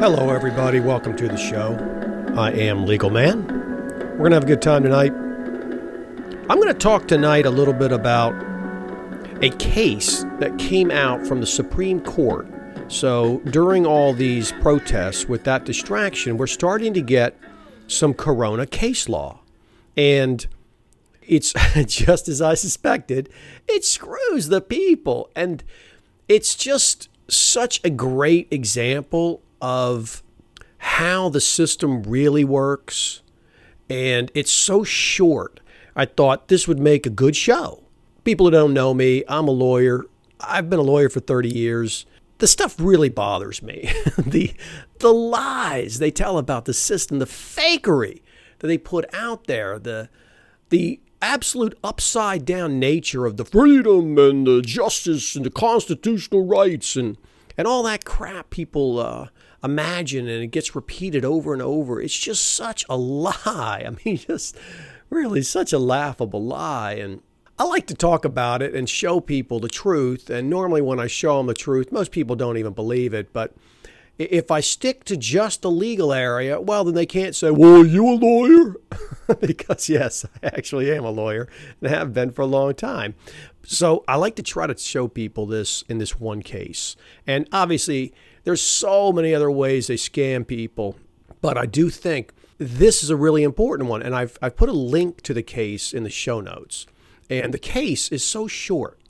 Hello, everybody. Welcome to the show. I am Legal Man. We're going to have a good time tonight. I'm going to talk tonight a little bit about a case that came out from the Supreme Court. So, during all these protests with that distraction, we're starting to get some corona case law. And it's just as I suspected, it screws the people. And it's just such a great example of how the system really works. And it's so short. I thought this would make a good show. People who don't know me, I'm a lawyer. I've been a lawyer for 30 years. The stuff really bothers me. the the lies they tell about the system, the fakery that they put out there, the the absolute upside down nature of the freedom and the justice and the constitutional rights and and all that crap people uh, imagine and it gets repeated over and over. It's just such a lie. I mean, just really such a laughable lie. And I like to talk about it and show people the truth. And normally, when I show them the truth, most people don't even believe it. But if I stick to just the legal area, well, then they can't say, Well, are you a lawyer? because, yes, I actually am a lawyer and have been for a long time. So I like to try to show people this in this one case. And obviously, there's so many other ways they scam people. But I do think this is a really important one. And I've, I've put a link to the case in the show notes. And the case is so short.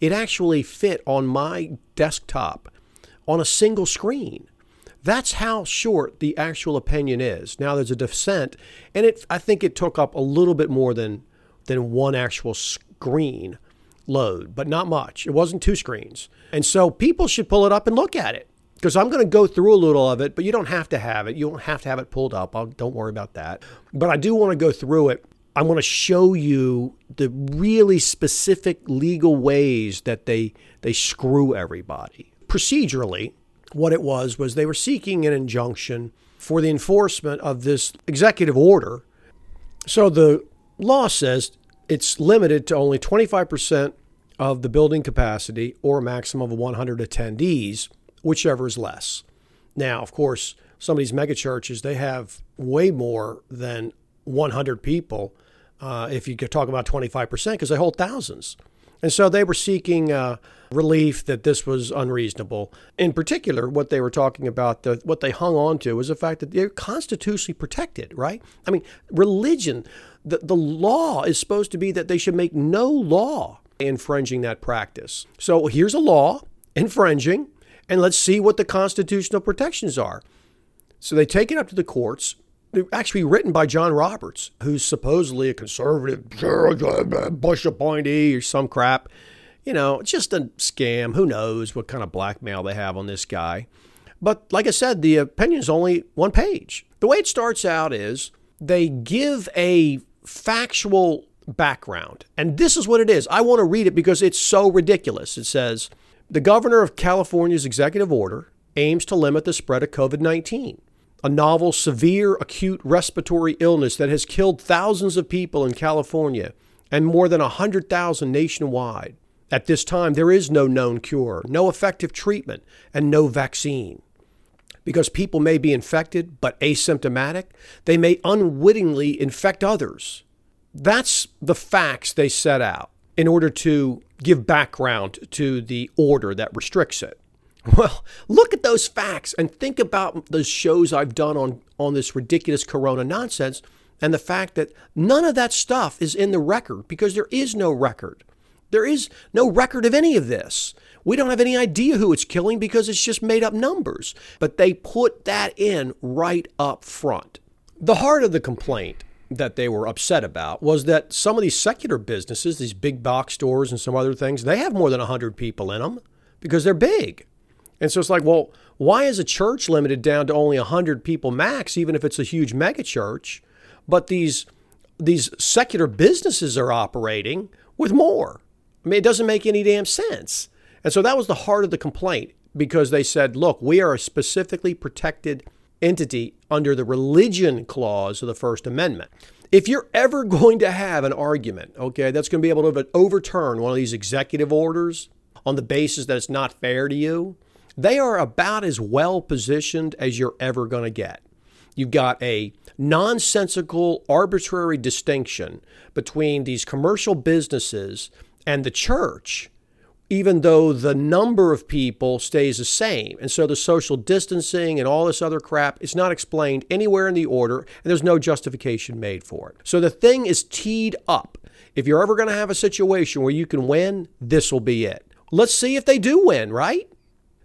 It actually fit on my desktop on a single screen. That's how short the actual opinion is. Now there's a dissent, and it I think it took up a little bit more than than one actual screen load, but not much. It wasn't two screens. And so people should pull it up and look at it because I'm going to go through a little of it, but you don't have to have it. You don't have to have it pulled up. I'll, don't worry about that. But I do want to go through it I want to show you the really specific legal ways that they they screw everybody. Procedurally, what it was was they were seeking an injunction for the enforcement of this executive order. So the law says it's limited to only 25% of the building capacity or a maximum of 100 attendees, whichever is less. Now, of course, some of these megachurches, they have way more than 100 people uh, if you could talk about 25%, because they hold thousands. And so they were seeking uh, relief that this was unreasonable. In particular, what they were talking about, the, what they hung on to, was the fact that they're constitutionally protected, right? I mean, religion, the, the law is supposed to be that they should make no law infringing that practice. So here's a law infringing, and let's see what the constitutional protections are. So they take it up to the courts actually written by John Roberts, who's supposedly a conservative Bush appointee or some crap. You know, just a scam. Who knows what kind of blackmail they have on this guy. But like I said, the opinion is only one page. The way it starts out is they give a factual background. And this is what it is. I want to read it because it's so ridiculous. It says The governor of California's executive order aims to limit the spread of COVID 19 a novel severe acute respiratory illness that has killed thousands of people in California and more than 100,000 nationwide. At this time, there is no known cure, no effective treatment, and no vaccine. Because people may be infected but asymptomatic, they may unwittingly infect others. That's the facts they set out in order to give background to the order that restricts it. Well, look at those facts and think about the shows I've done on, on this ridiculous corona nonsense and the fact that none of that stuff is in the record because there is no record. There is no record of any of this. We don't have any idea who it's killing because it's just made up numbers. But they put that in right up front. The heart of the complaint that they were upset about was that some of these secular businesses, these big box stores and some other things, they have more than 100 people in them because they're big. And so it's like, well, why is a church limited down to only 100 people max, even if it's a huge megachurch? But these, these secular businesses are operating with more. I mean, it doesn't make any damn sense. And so that was the heart of the complaint because they said, look, we are a specifically protected entity under the religion clause of the First Amendment. If you're ever going to have an argument, okay, that's going to be able to overturn one of these executive orders, on the basis that it's not fair to you, they are about as well positioned as you're ever going to get. You've got a nonsensical, arbitrary distinction between these commercial businesses and the church, even though the number of people stays the same. And so the social distancing and all this other crap is not explained anywhere in the order, and there's no justification made for it. So the thing is teed up. If you're ever going to have a situation where you can win, this will be it. Let's see if they do win, right?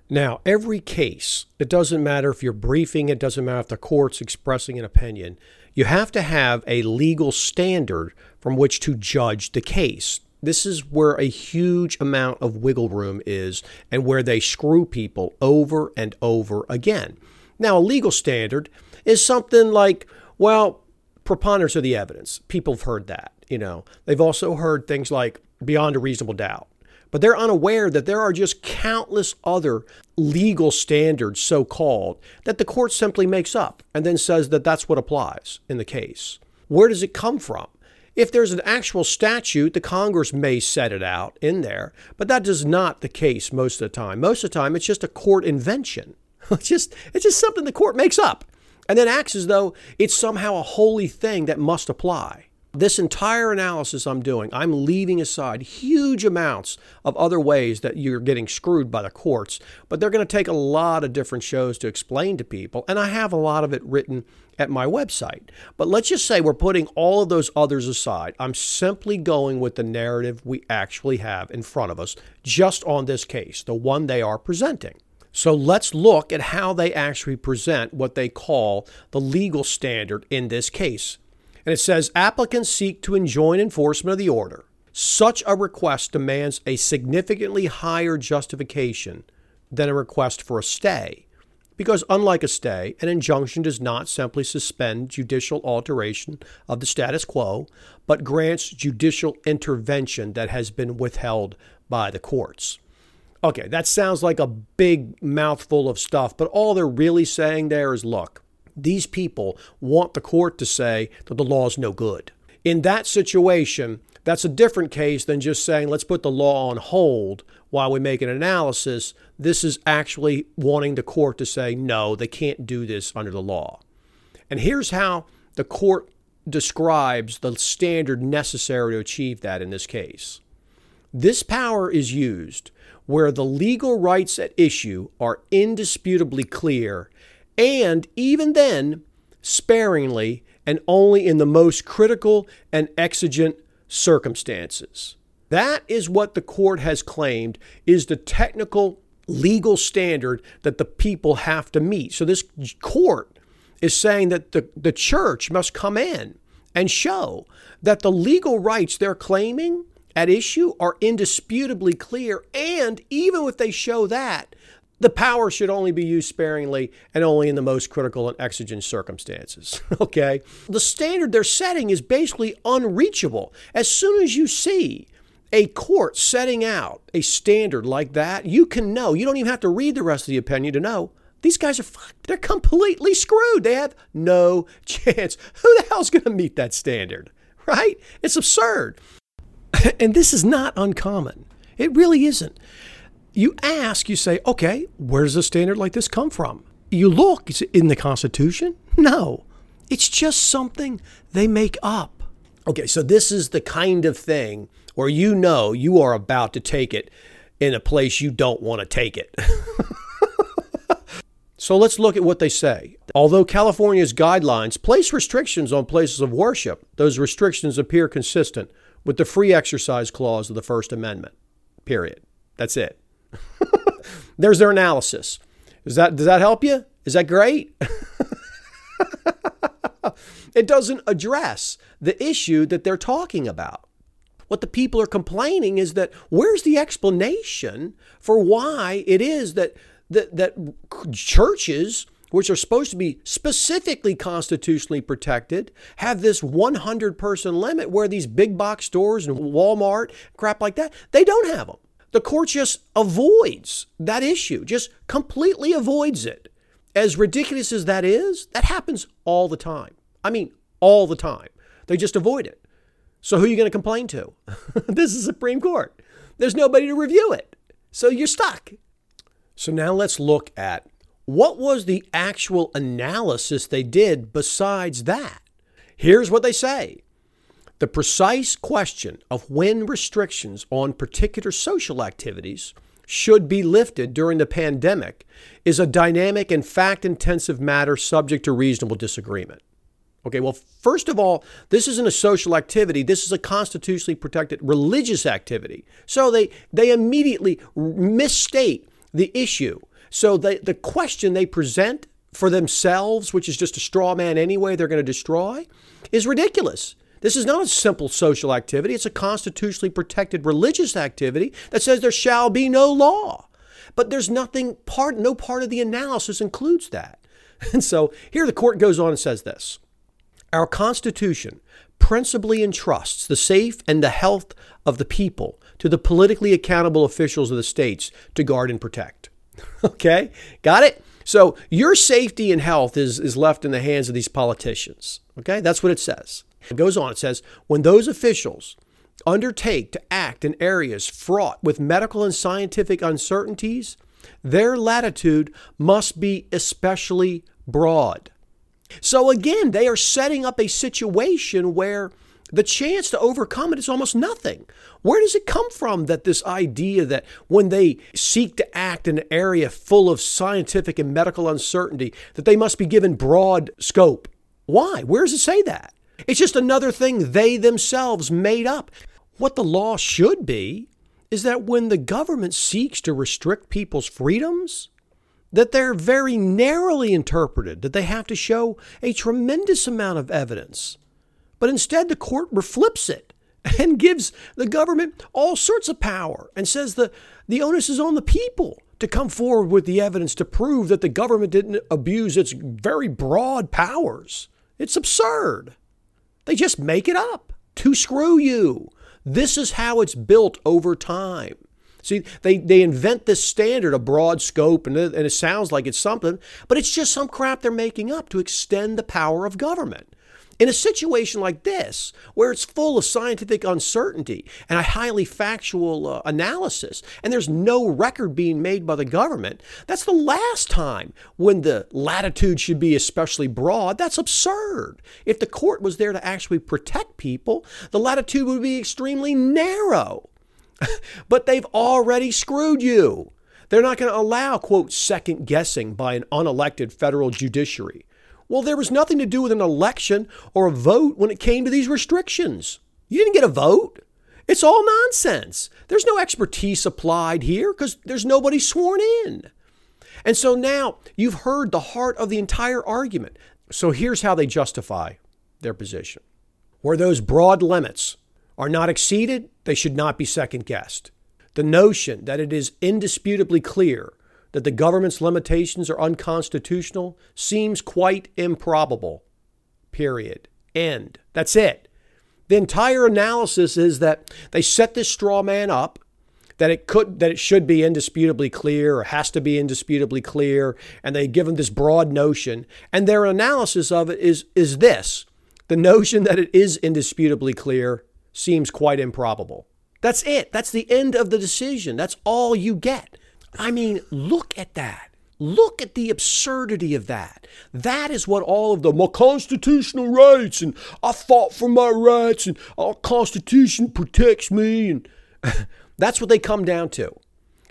Now, every case, it doesn't matter if you're briefing, it doesn't matter if the court's expressing an opinion, you have to have a legal standard from which to judge the case. This is where a huge amount of wiggle room is and where they screw people over and over again. Now, a legal standard is something like, well, preponderance of the evidence. People have heard that, you know. They've also heard things like beyond a reasonable doubt but they're unaware that there are just countless other legal standards, so called, that the court simply makes up and then says that that's what applies in the case. Where does it come from? If there's an actual statute, the Congress may set it out in there, but that is not the case most of the time. Most of the time, it's just a court invention. It's just, it's just something the court makes up and then acts as though it's somehow a holy thing that must apply. This entire analysis I'm doing, I'm leaving aside huge amounts of other ways that you're getting screwed by the courts, but they're going to take a lot of different shows to explain to people, and I have a lot of it written at my website. But let's just say we're putting all of those others aside. I'm simply going with the narrative we actually have in front of us just on this case, the one they are presenting. So let's look at how they actually present what they call the legal standard in this case. And it says applicants seek to enjoin enforcement of the order. Such a request demands a significantly higher justification than a request for a stay. Because, unlike a stay, an injunction does not simply suspend judicial alteration of the status quo, but grants judicial intervention that has been withheld by the courts. Okay, that sounds like a big mouthful of stuff, but all they're really saying there is look, these people want the court to say that the law is no good. In that situation, that's a different case than just saying, let's put the law on hold while we make an analysis. This is actually wanting the court to say, no, they can't do this under the law. And here's how the court describes the standard necessary to achieve that in this case. This power is used where the legal rights at issue are indisputably clear and even then, sparingly and only in the most critical and exigent circumstances. That is what the court has claimed is the technical legal standard that the people have to meet. So this court is saying that the, the church must come in and show that the legal rights they're claiming at issue are indisputably clear. And even if they show that, the power should only be used sparingly and only in the most critical and exigent circumstances. okay? The standard they're setting is basically unreachable. As soon as you see a court setting out a standard like that, you can know. You don't even have to read the rest of the opinion to know. These guys are fucked. They're completely screwed. They have no chance. Who the hell's going to meet that standard? Right? It's absurd. And this is not uncommon. It really isn't you ask, you say, okay, where does a standard like this come from? You look, is it in the Constitution? No, it's just something they make up. Okay, so this is the kind of thing where you know you are about to take it in a place you don't want to take it. so let's look at what they say. Although California's guidelines place restrictions on places of worship, those restrictions appear consistent with the free exercise clause of the First Amendment. Period. That's it. There's their analysis. Does that does that help you? Is that great? it doesn't address the issue that they're talking about. What the people are complaining is that where's the explanation for why it is that that, that churches which are supposed to be specifically constitutionally protected, have this 100 person limit where these big box stores and Walmart, crap like that, they don't have them. The court just avoids that issue, just completely avoids it. As ridiculous as that is, that happens all the time. I mean, all the time. They just avoid it. So who are you going to complain to? this is Supreme Court. There's nobody to review it. So you're stuck. So now let's look at what was the actual analysis they did besides that. Here's what they say the precise question of when restrictions on particular social activities should be lifted during the pandemic is a dynamic and fact intensive matter subject to reasonable disagreement. Okay, well, first of all, this isn't a social activity. This is a constitutionally protected religious activity. So they, they immediately misstate the issue. So the, the question they present for themselves, which is just a straw man anyway, they're going to destroy, is ridiculous. This is not a simple social activity, it's a constitutionally protected religious activity that says there shall be no law. But there's nothing part no part of the analysis includes that. And so here the court goes on and says this. Our Constitution principally entrusts the safe and the health of the people to the politically accountable officials of the states to guard and protect. okay? Got it? So your safety and health is, is left in the hands of these politicians. Okay? That's what it says. It goes on, it says, when those officials undertake to act in areas fraught with medical and scientific uncertainties, their latitude must be especially broad. So again, they are setting up a situation where the chance to overcome it is almost nothing. Where does it come from that this idea that when they seek to act in an area full of scientific and medical uncertainty, that they must be given broad scope? Why? Where does it say that? It's just another thing they themselves made up. What the law should be is that when the government seeks to restrict people's freedoms, that they're very narrowly interpreted, that they have to show a tremendous amount of evidence. But instead, the court flips it and gives the government all sorts of power and says the, the onus is on the people to come forward with the evidence to prove that the government didn't abuse its very broad powers. It's absurd. They just make it up to screw you. This is how it's built over time. See, they, they invent this standard, a broad scope, and it, and it sounds like it's something, but it's just some crap they're making up to extend the power of government. In a situation like this, where it's full of scientific uncertainty and a highly factual uh, analysis, and there's no record being made by the government, that's the last time when the latitude should be especially broad. That's absurd. If the court was there to actually protect people, the latitude would be extremely narrow. but they've already screwed you. They're not going to allow, quote, second guessing by an unelected federal judiciary. Well, there was nothing to do with an election or a vote when it came to these restrictions. You didn't get a vote. It's all nonsense. There's no expertise applied here because there's nobody sworn in. And so now you've heard the heart of the entire argument. So here's how they justify their position. Where those broad limits are not exceeded, they should not be second guessed. The notion that it is indisputably clear that the government's limitations are unconstitutional seems quite improbable. Period. End. That's it. The entire analysis is that they set this straw man up that it could that it should be indisputably clear or has to be indisputably clear and they give them this broad notion and their analysis of it is is this the notion that it is indisputably clear seems quite improbable that's it that's the end of the decision that's all you get I mean, look at that. Look at the absurdity of that. That is what all of the my constitutional rights and I fought for my rights and our constitution protects me and that's what they come down to.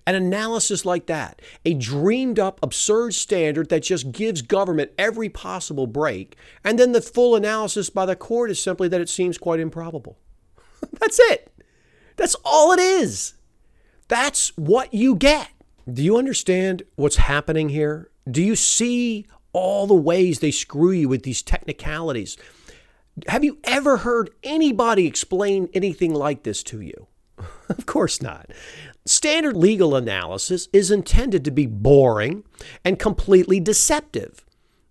An analysis like that, a dreamed up absurd standard that just gives government every possible break, and then the full analysis by the court is simply that it seems quite improbable. that's it. That's all it is. That's what you get. Do you understand what's happening here? Do you see all the ways they screw you with these technicalities? Have you ever heard anybody explain anything like this to you? of course not. Standard legal analysis is intended to be boring and completely deceptive.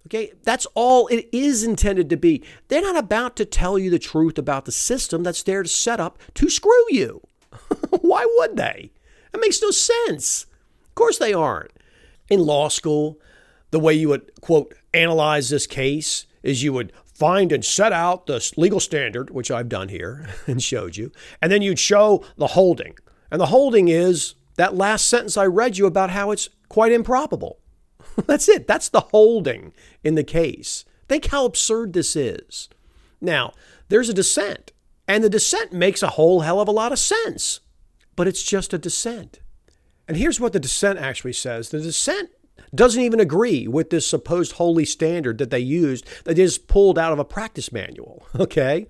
Okay, that's all it is intended to be. They're not about to tell you the truth about the system that's there to set up to screw you. Why would they? That makes no sense course they aren't. In law school, the way you would, quote, analyze this case is you would find and set out the legal standard, which I've done here and showed you, and then you'd show the holding. And the holding is that last sentence I read you about how it's quite improbable. That's it. That's the holding in the case. Think how absurd this is. Now, there's a dissent, and the dissent makes a whole hell of a lot of sense, but it's just a dissent. And here's what the dissent actually says the dissent doesn't even agree with this supposed holy standard that they used that is pulled out of a practice manual. Okay?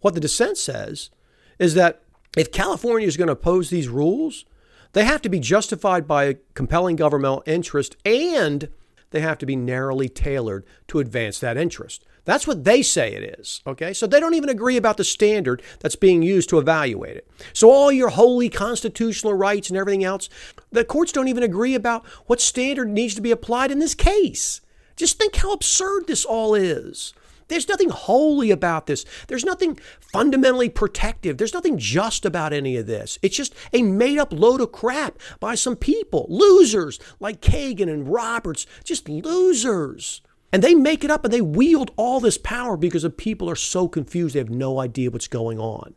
What the dissent says is that if California is going to oppose these rules, they have to be justified by a compelling governmental interest and they have to be narrowly tailored to advance that interest. That's what they say it is. Okay. So they don't even agree about the standard that's being used to evaluate it. So all your holy constitutional rights and everything else, the courts don't even agree about what standard needs to be applied in this case. Just think how absurd this all is. There's nothing holy about this. There's nothing fundamentally protective. There's nothing just about any of this. It's just a made up load of crap by some people, losers like Kagan and Roberts, just losers. And they make it up and they wield all this power because the people are so confused they have no idea what's going on.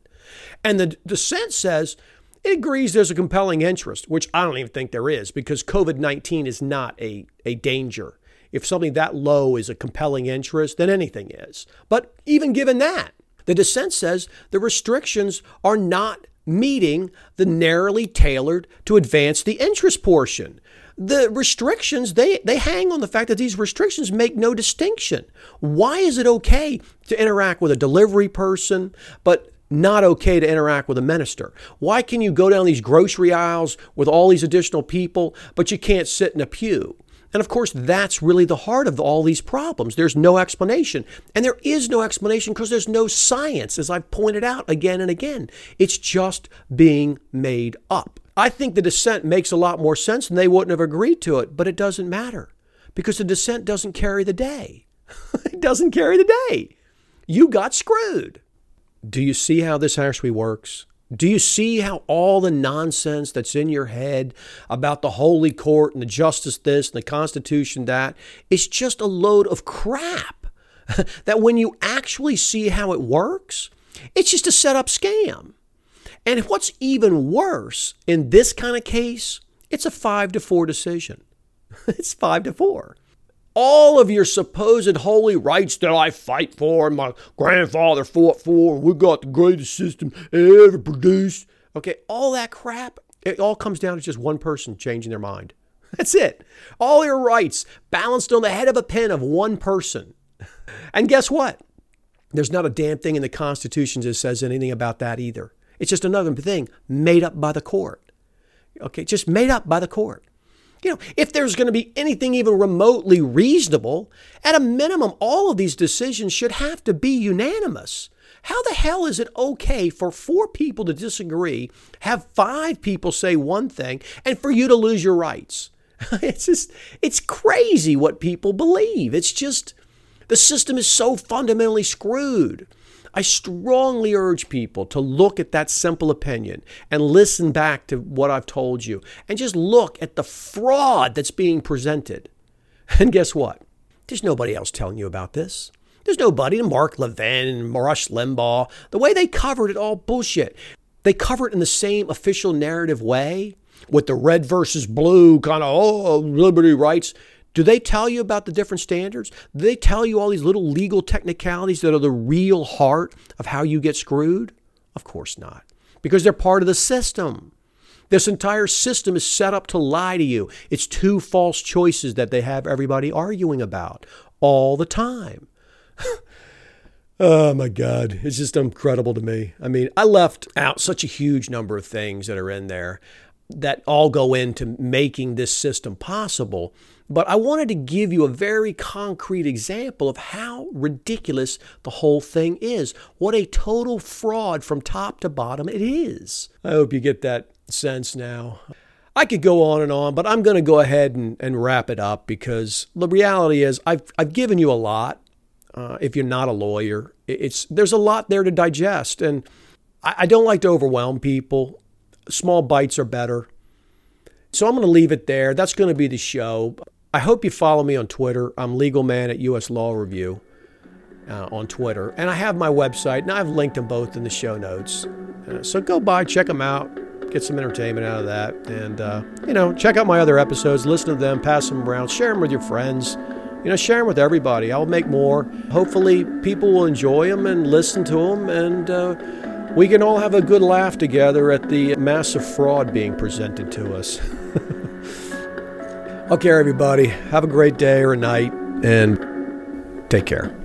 And the dissent says it agrees there's a compelling interest, which I don't even think there is because COVID 19 is not a, a danger. If something that low is a compelling interest, then anything is. But even given that, the dissent says the restrictions are not meeting the narrowly tailored to advance the interest portion the restrictions they they hang on the fact that these restrictions make no distinction why is it okay to interact with a delivery person but not okay to interact with a minister why can you go down these grocery aisles with all these additional people but you can't sit in a pew and of course, that's really the heart of all these problems. There's no explanation. And there is no explanation because there's no science, as I've pointed out again and again. It's just being made up. I think the dissent makes a lot more sense and they wouldn't have agreed to it, but it doesn't matter because the dissent doesn't carry the day. it doesn't carry the day. You got screwed. Do you see how this actually works? Do you see how all the nonsense that's in your head about the Holy Court and the justice this and the Constitution that is just a load of crap? that when you actually see how it works, it's just a set up scam. And what's even worse in this kind of case, it's a five to four decision. it's five to four. All of your supposed holy rights that I fight for and my grandfather fought for, and we got the greatest system ever produced. Okay, all that crap, it all comes down to just one person changing their mind. That's it. All your rights balanced on the head of a pen of one person. And guess what? There's not a damn thing in the Constitution that says anything about that either. It's just another thing made up by the court. Okay, just made up by the court. You know, if there's going to be anything even remotely reasonable, at a minimum, all of these decisions should have to be unanimous. How the hell is it okay for four people to disagree, have five people say one thing, and for you to lose your rights? It's just, it's crazy what people believe. It's just, the system is so fundamentally screwed. I strongly urge people to look at that simple opinion and listen back to what I've told you and just look at the fraud that's being presented. And guess what? There's nobody else telling you about this. There's nobody, Mark Levin Rush Limbaugh. The way they covered it, all bullshit. They cover it in the same official narrative way with the red versus blue kind of, oh, liberty rights. Do they tell you about the different standards? Do they tell you all these little legal technicalities that are the real heart of how you get screwed? Of course not, because they're part of the system. This entire system is set up to lie to you. It's two false choices that they have everybody arguing about all the time. oh my God, it's just incredible to me. I mean, I left out such a huge number of things that are in there that all go into making this system possible. But I wanted to give you a very concrete example of how ridiculous the whole thing is. What a total fraud from top to bottom it is. I hope you get that sense now. I could go on and on, but I'm going to go ahead and, and wrap it up because the reality is I've, I've given you a lot. Uh, if you're not a lawyer, it's there's a lot there to digest, and I, I don't like to overwhelm people. Small bites are better. So I'm going to leave it there. That's going to be the show. I hope you follow me on Twitter. I'm Legal Man at US Law Review uh, on Twitter. And I have my website, and I've linked them both in the show notes. Uh, so go by, check them out. get some entertainment out of that. And, uh, you know, check out my other episodes, listen to them, pass them around, share them with your friends. You know, share them with everybody. I'll make more. Hopefully, people will enjoy them and listen to them, and uh, we can all have a good laugh together at the massive fraud being presented to us. Okay, everybody, have a great day or night and take care.